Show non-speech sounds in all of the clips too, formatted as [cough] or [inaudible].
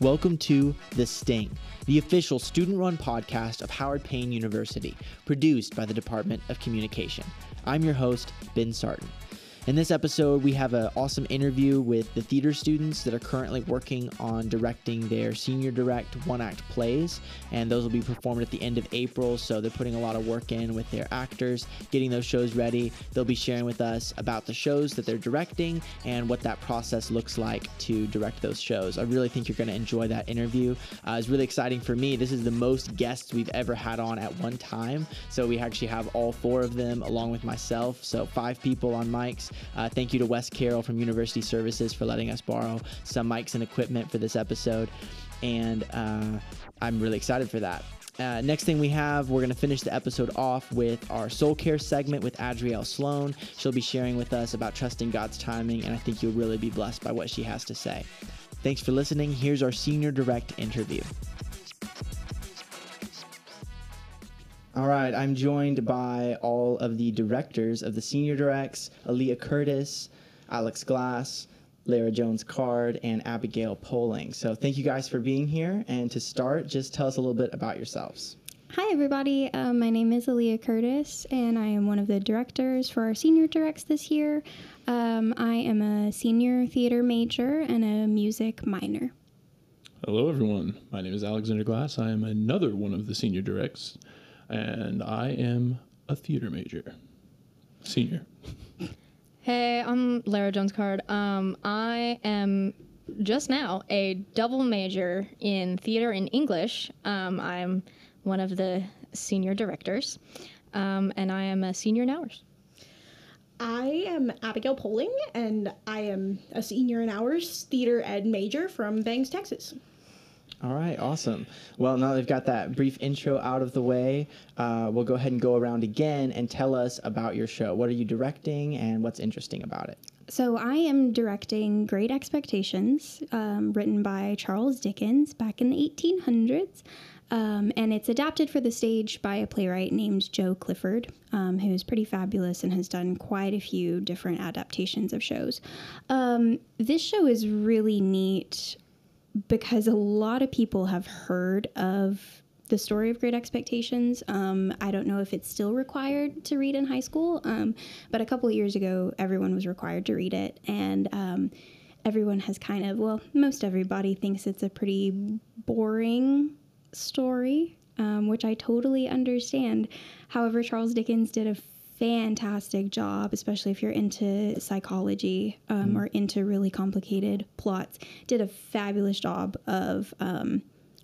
Welcome to The Sting, the official student run podcast of Howard Payne University, produced by the Department of Communication. I'm your host, Ben Sartain. In this episode, we have an awesome interview with the theater students that are currently working on directing their senior direct one act plays, and those will be performed at the end of April. So they're putting a lot of work in with their actors, getting those shows ready. They'll be sharing with us about the shows that they're directing and what that process looks like to direct those shows. I really think you're going to enjoy that interview. Uh, it's really exciting for me. This is the most guests we've ever had on at one time. So we actually have all four of them along with myself. So five people on mics. Uh, thank you to Wes Carroll from University Services for letting us borrow some mics and equipment for this episode. And uh, I'm really excited for that. Uh, next thing we have, we're going to finish the episode off with our soul care segment with Adrielle Sloan. She'll be sharing with us about trusting God's timing, and I think you'll really be blessed by what she has to say. Thanks for listening. Here's our senior direct interview. All right, I'm joined by all of the directors of the senior directs Aleah Curtis, Alex Glass, Laira Jones Card, and Abigail Poling. So thank you guys for being here. And to start, just tell us a little bit about yourselves. Hi, everybody. Um, my name is Aleah Curtis, and I am one of the directors for our senior directs this year. Um, I am a senior theater major and a music minor. Hello, everyone. My name is Alexander Glass. I am another one of the senior directs and I am a theater major, senior. Hey, I'm Laira Jones Card. Um, I am just now a double major in theater and English. Um, I'm one of the senior directors, um, and I am a senior in hours. I am Abigail Poling, and I am a senior in hours theater ed major from Bangs, Texas. All right, awesome. Well, now they've got that brief intro out of the way, uh, we'll go ahead and go around again and tell us about your show. What are you directing and what's interesting about it? So, I am directing Great Expectations, um, written by Charles Dickens back in the 1800s. Um, and it's adapted for the stage by a playwright named Jo Clifford, um, who's pretty fabulous and has done quite a few different adaptations of shows. Um, this show is really neat because a lot of people have heard of the story of Great Expectations. Um, I don't know if it's still required to read in high school, um, but a couple of years ago, everyone was required to read it. And um, everyone has kind of, well, most everybody thinks it's a pretty boring story, um, which I totally understand. However, Charles Dickens did a fantastic job, especially if you're into psychology um, mm. or into really complicated plots. Did a fabulous job of um,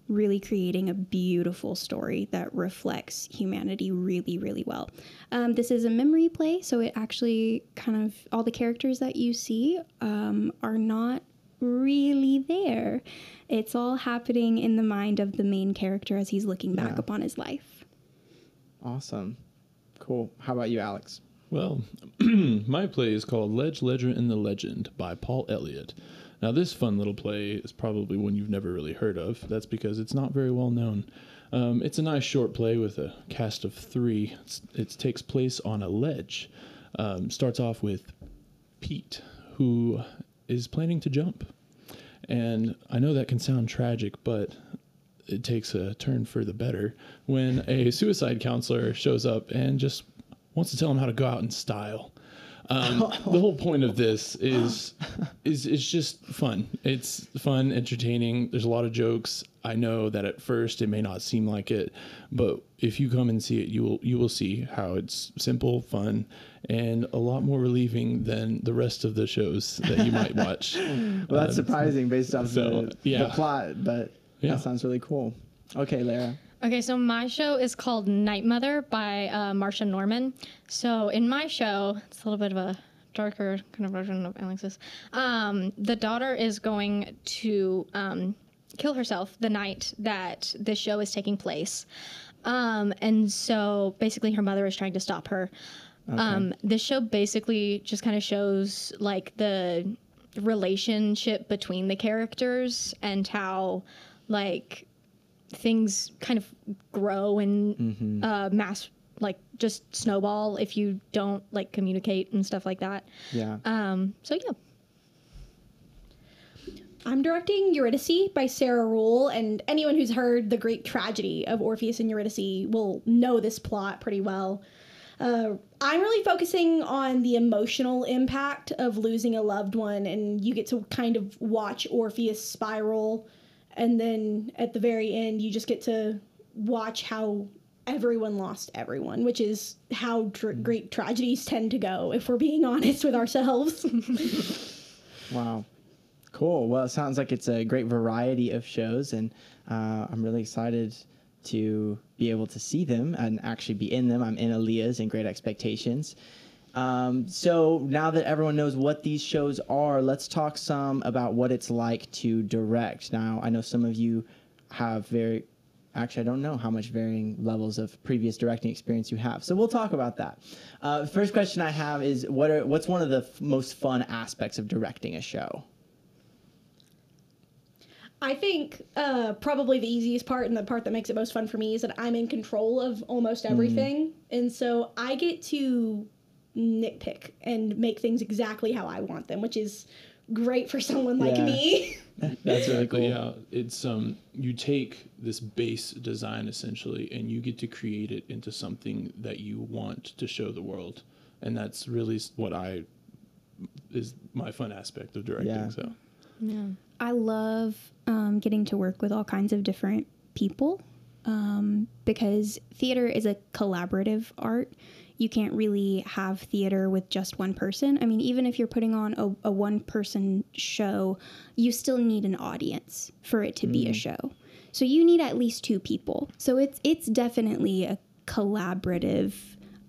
really creating a beautiful story that reflects humanity really, really well. Um, this is a memory play, so it actually kind of all the characters that you see um, are not really there. It's all happening in the mind of the main character as he's looking back yeah. upon his life. Awesome. Cool. How about you, Alex? Well, [clears throat] my play is called Ledge, Ledger, and the Legend by Paul Elliott. Now, this fun little play is probably one you've never really heard of. That's because it's not very well known. Um, it's a nice short play with a cast of three. It's, it takes place on a ledge. Um, starts off with Pete, who is planning to jump. And I know that can sound tragic, but it takes a turn for the better when a suicide counselor shows up and just wants to tell him how to go out in style. Um, [laughs] the whole point of this is is is just fun. It's fun, entertaining. There's a lot of jokes. I know that at first it may not seem like it, but if you come and see it, you will you will see how it's simple, fun, and a lot more relieving than the rest of the shows that you might [laughs] watch. well, that's um, surprising based off so, the, yeah. the plot, but yeah. That sounds really cool. Okay, Laira. Okay, so my show is called Night Mother by uh, Marsha Norman. So in my show, it's a little bit of a darker kind of version of Alex's. Um, the daughter is going to um, kill herself the night that this show is taking place. Um, and so basically, her mother is trying to stop her. Okay. Um, this show basically just kind of shows like the relationship between the characters and how like things kind of grow and mm-hmm. uh, mass like just snowball if you don't like communicate and stuff like that. Yeah. Um. So yeah. I'm directing Eurydice by Sarah Ruhl, and anyone who's heard the great tragedy of Orpheus and Eurydice will know this plot pretty well. Uh, I'm really focusing on the emotional impact of losing a loved one, and you get to kind of watch Orpheus spiral, and then at the very end, you just get to watch how everyone lost everyone, which is how tr- great tragedies tend to go, if we're being [laughs] honest with ourselves. [laughs] Wow. Cool. Well, it sounds like it's a great variety of shows, and uh, I'm really excited to be able to see them and actually be in them. I'm in Aleah's and Great Expectations. Um, so now that everyone knows what these shows are, let's talk some about what it's like to direct. Now, I know some of you have very, actually, I don't know how much varying levels of previous directing experience you have. So we'll talk about that. Uh, first question I have is, what are what's one of the f- most fun aspects of directing a show? I think uh, probably the easiest part and the part that makes it most fun for me is that I'm in control of almost everything. And so I get to nitpick and make things exactly how I want them, which is great for someone like Yeah. me. [laughs] That's really cool. Yeah, it's um you take this base design essentially and you get to create it into something that you want to show the world. And that's really what I is my fun aspect of directing. Yeah. So I love um, getting to work with all kinds of different people um, because theater is a collaborative art. You can't really have theater with just one person. I mean, even if you're putting on a, a one person show, you still need an audience for it to be a show. So you need at least two people. So it's it's definitely a collaborative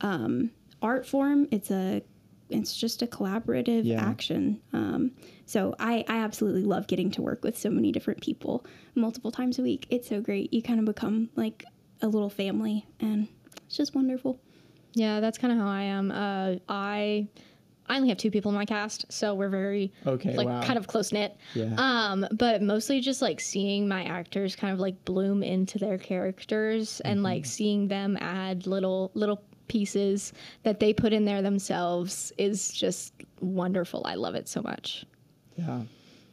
um, art form. It's a it's just a collaborative Yeah. action. Um, so I, I absolutely love getting to work with so many different people multiple times a week. It's so great. You kind of become like a little family, and it's just wonderful. Yeah, that's kind of how I am. Uh, I I only have two people in my cast, so we're very Okay, like wow. kind of close knit. Yeah. Um, but mostly just like seeing my actors kind of like bloom into their characters and like Mm-hmm. seeing them add little little pieces that they put in there themselves is just wonderful. I love it so much. Yeah,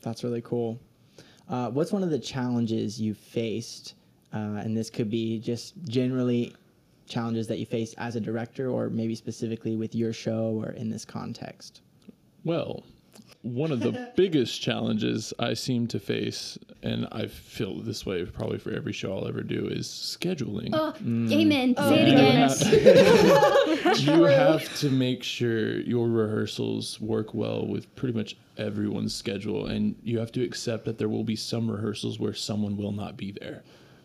that's really cool. Uh, what's one of the challenges you faced? Uh, and this could be just generally challenges that you faced as a director, or maybe specifically with your show or in this context. Well, one of the [laughs] biggest challenges I seem to face, and I feel this way probably for every show I'll ever do, is scheduling. Oh, mm. Amen. Say it oh, You again. have- [laughs] you have to make sure your rehearsals work well with pretty much everyone's schedule, and you have to accept that there will be some rehearsals where someone will not be there,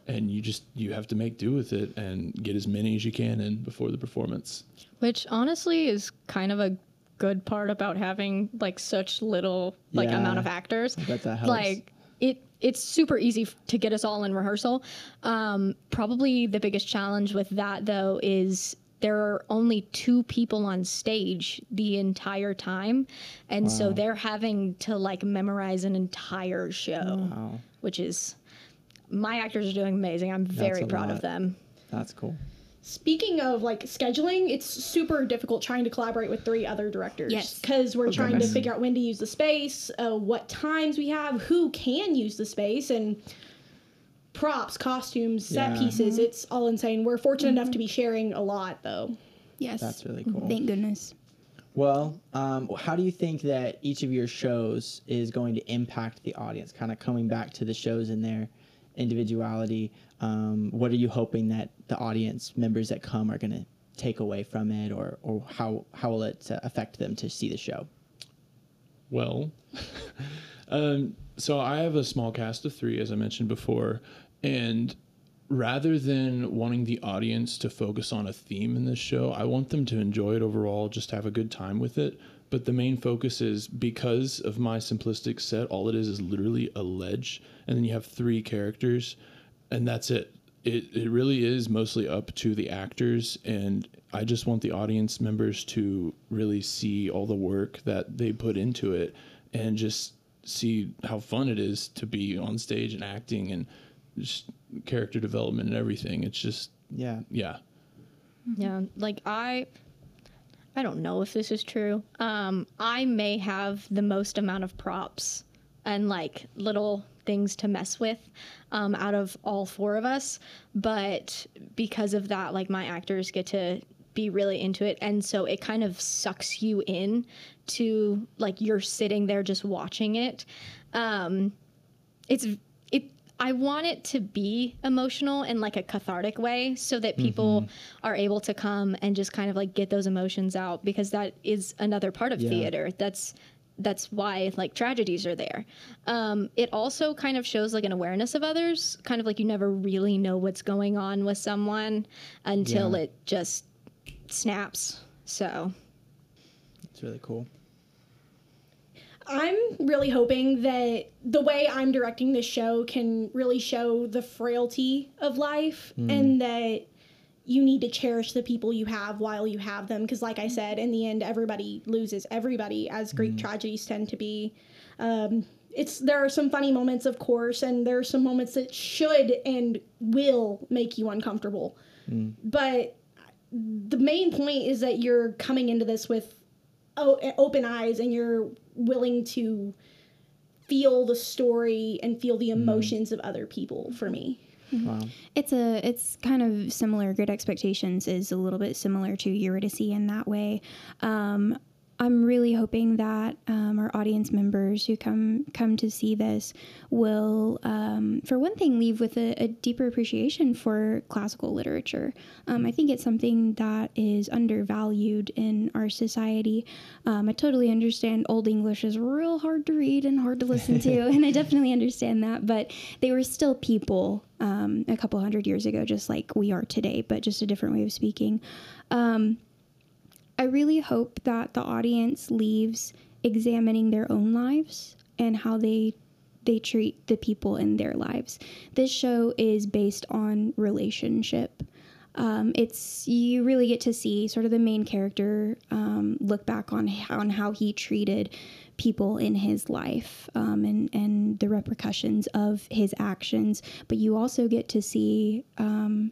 and you just you have to make do with it and get as many as you can in before the performance. Which honestly is kind of a good part about having like such little like Yeah. amount of actors. I bet that helps. Like it it's super easy f- to get us all in rehearsal. Um, probably the biggest challenge with that though is there are only two people on stage the entire time and so they're having to like memorize an entire show Wow, which is my actors are doing amazing i'm very proud lot. of them that's cool. Speaking of like scheduling, it's super difficult trying to collaborate with three other directors. Yes. Because we're trying to figure out when to use the space, uh, what times we have, who can use the space, and props, costumes, set Yeah. pieces. It's all insane. We're fortunate enough to be sharing a lot though. Yes. That's really cool. Thank goodness. Well, um, how do you think that each of your shows is going to impact the audience? Kind of coming back to the shows in their individuality. Um, what are you hoping that the audience members that come are going to take away from it, or or how how will it uh, affect them to see the show? Well, [laughs] um, so I have a small cast of three, as I mentioned before, and rather than wanting the audience to focus on a theme in this show, I want them to enjoy it overall, just have a good time with it. But the main focus is because of my simplistic set, all it is is literally a ledge, and then you have three characters, and that's it. It, it really is mostly up to the actors, and I just want the audience members to really see all the work that they put into it and just see how fun it is to be on stage and acting and just character development and everything. It's just, Yeah. yeah. Yeah, like I I don't know if this is true. Um I may have the most amount of props and like little things to mess with um, out of all four of us. But because of that, like my actors get to be really into it and so it kind of sucks you in to like you're sitting there just watching it um it's it i want it to be emotional in like a cathartic way so that people are able to come and just kind of like get those emotions out because that is another part of Yeah. theater that's that's why like tragedies are there um, it also kind of shows like an awareness of others kind of like you never really know what's going on with someone until Yeah. it just snaps so It's really cool. I'm really hoping that the way I'm directing this show can really show the frailty of life mm. and that you need to cherish the people you have while you have them. Because, like I said, in the end, everybody loses everybody, as great mm. tragedies tend to be. Um, it's there are some funny moments, of course, and there are some moments that should and will make you uncomfortable. Mm. But the main point is that you're coming into this with Eh, open eyes and you're willing to feel the story and feel the mm. emotions of other people for me. Mm-hmm. Wow. It's a it's kind of similar. Great Expectations is a little bit similar to Eurydice in that way. Um, I'm really hoping that um, our audience members who come come to see this will, um, for one thing, leave with a, a deeper appreciation for classical literature. Um, I think it's something that is undervalued in our society. Um, I totally understand Old English is real hard to read and hard to listen to, [laughs] and I definitely understand that. But they were still people um, a couple hundred years ago, just like we are today, but just a different way of speaking. Um, I really hope that the audience leaves examining their own lives and how they they treat the people in their lives. This show is based on relationship. Um, it's you really get to see sort of the main character um, look back on on how he treated people in his life um, and and the repercussions of his actions. But you also get to see um,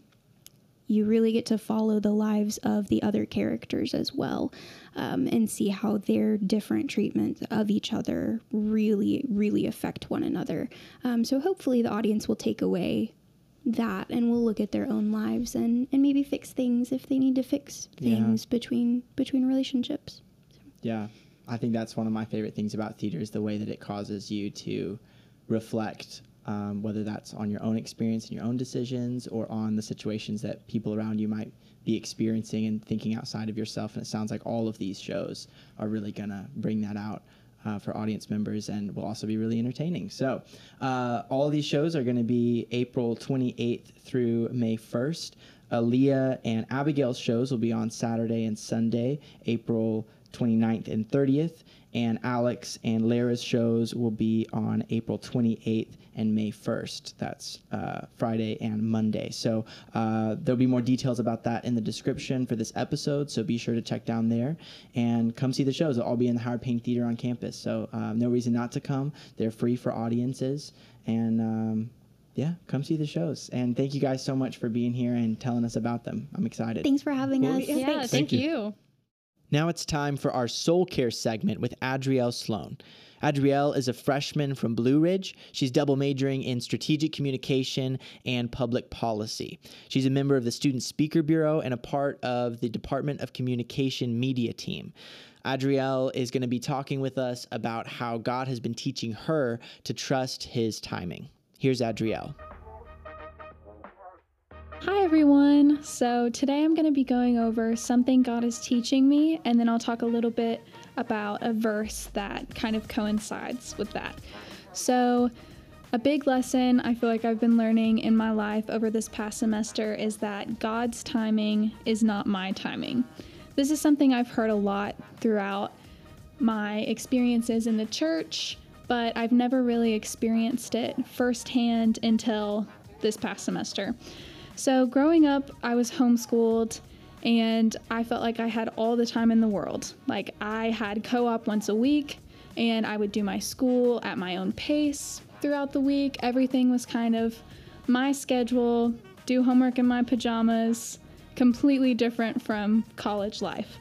you really get to follow the lives of the other characters as well um, and see how their different treatment of each other really, really affect one another. Um, so hopefully the audience will take away that and will look at their own lives and, and maybe fix things if they need to fix Yeah. things between between relationships. Yeah, I think that's one of my favorite things about theater is the way that it causes you to reflect, um, whether that's on your own experience and your own decisions or on the situations that people around you might be experiencing and thinking outside of yourself. And it sounds like all of these shows are really going to bring that out. Uh, for audience members and will also be really entertaining. So, uh, all these shows are going to be April 28th through May 1st. Aleah and Abigail's shows will be on Saturday and Sunday, April 29th and 30th, and Alex and Laira's shows will be on April 28th and May 1st. That's uh, Friday and Monday. So uh, there'll be more details about that in the description for this episode. So be sure to check down there and come see the shows. They'll all be in the Howard Payne Theater on campus. So um, no reason not to come. They're free for audiences. And um, yeah, come see the shows. And thank you guys so much for being here and telling us about them. I'm excited. Thanks for having Cool. us. yeah thanks. thank, Thank you. you. Now it's time for our soul care segment with Adrielle Sloan. Adrielle is a freshman from Blue Ridge. She's double majoring in strategic communication and public policy. She's a member of the Student Speaker Bureau and a part of the Department of Communication media team. Adrielle is going to be talking with us about how God has been teaching her to trust his timing. Here's Adrielle. Hi, everyone. So, today I'm going to be going over something God is teaching me, and then I'll talk a little bit about a verse that kind of coincides with that. So, a big lesson I feel like I've been learning in my life over this past semester is that God's timing is not my timing. This is something I've heard a lot throughout my experiences in the church, but I've never really experienced it firsthand until this past semester. So, growing up, I was homeschooled and I felt like I had all the time in the world. Like, I had co op once a week and I would do my school at my own pace throughout the week. Everything was kind of my schedule, do homework in my pajamas, completely different from college life.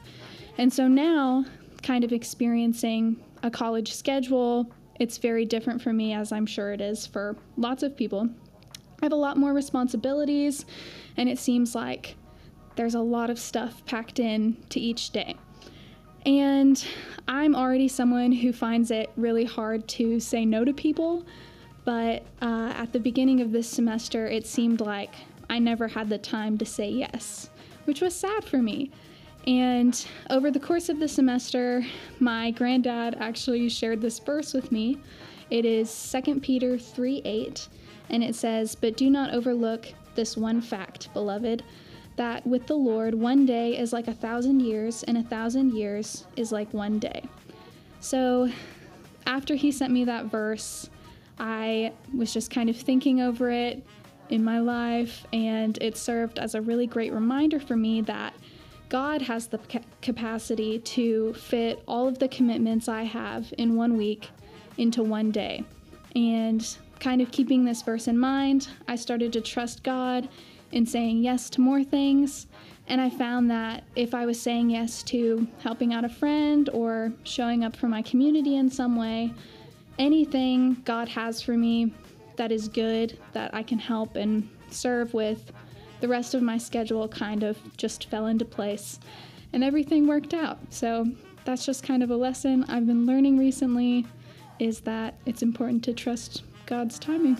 And so now, kind of experiencing a college schedule it's very different for me, as I'm sure it is for lots of people. I have a lot more responsibilities, and it seems like there's a lot of stuff packed in to each day. And I'm already someone who finds it really hard to say no to people. But uh, at the beginning of this semester, it seemed like I never had the time to say yes, which was sad for me. And over the course of the semester, my granddad actually shared this verse with me. It is 2 Peter 3 8, and it says, But do not overlook this one fact, beloved that with the Lord, one day is like a thousand years, and a thousand years is like one day. So, after he sent me that verse, I was just kind of thinking over it in my life, and it served as a really great reminder for me that God has the capacity to fit all of the commitments I have in one week into one day. And kind of keeping this verse in mind, I started to trust God in saying yes to more things. And I found that if I was saying yes to helping out a friend or showing up for my community in some way, anything God has for me that is good, that I can help and serve with, the rest of my schedule kind of just fell into place and everything worked out. So that's just kind of a lesson I've been learning recently is that it's important to trust God's timing.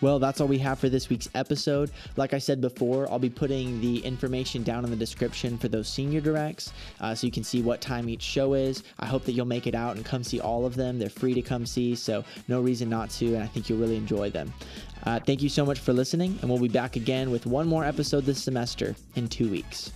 Well, that's all we have for this week's episode. Like I said before, I'll be putting the information down in the description for those senior directs uh, so you can see what time each show is. I hope that you'll make it out and come see all of them. They're free to come see, so no reason not to, and I think you'll really enjoy them. Uh, thank you so much for listening, and we'll be back again with one more episode this semester in two weeks.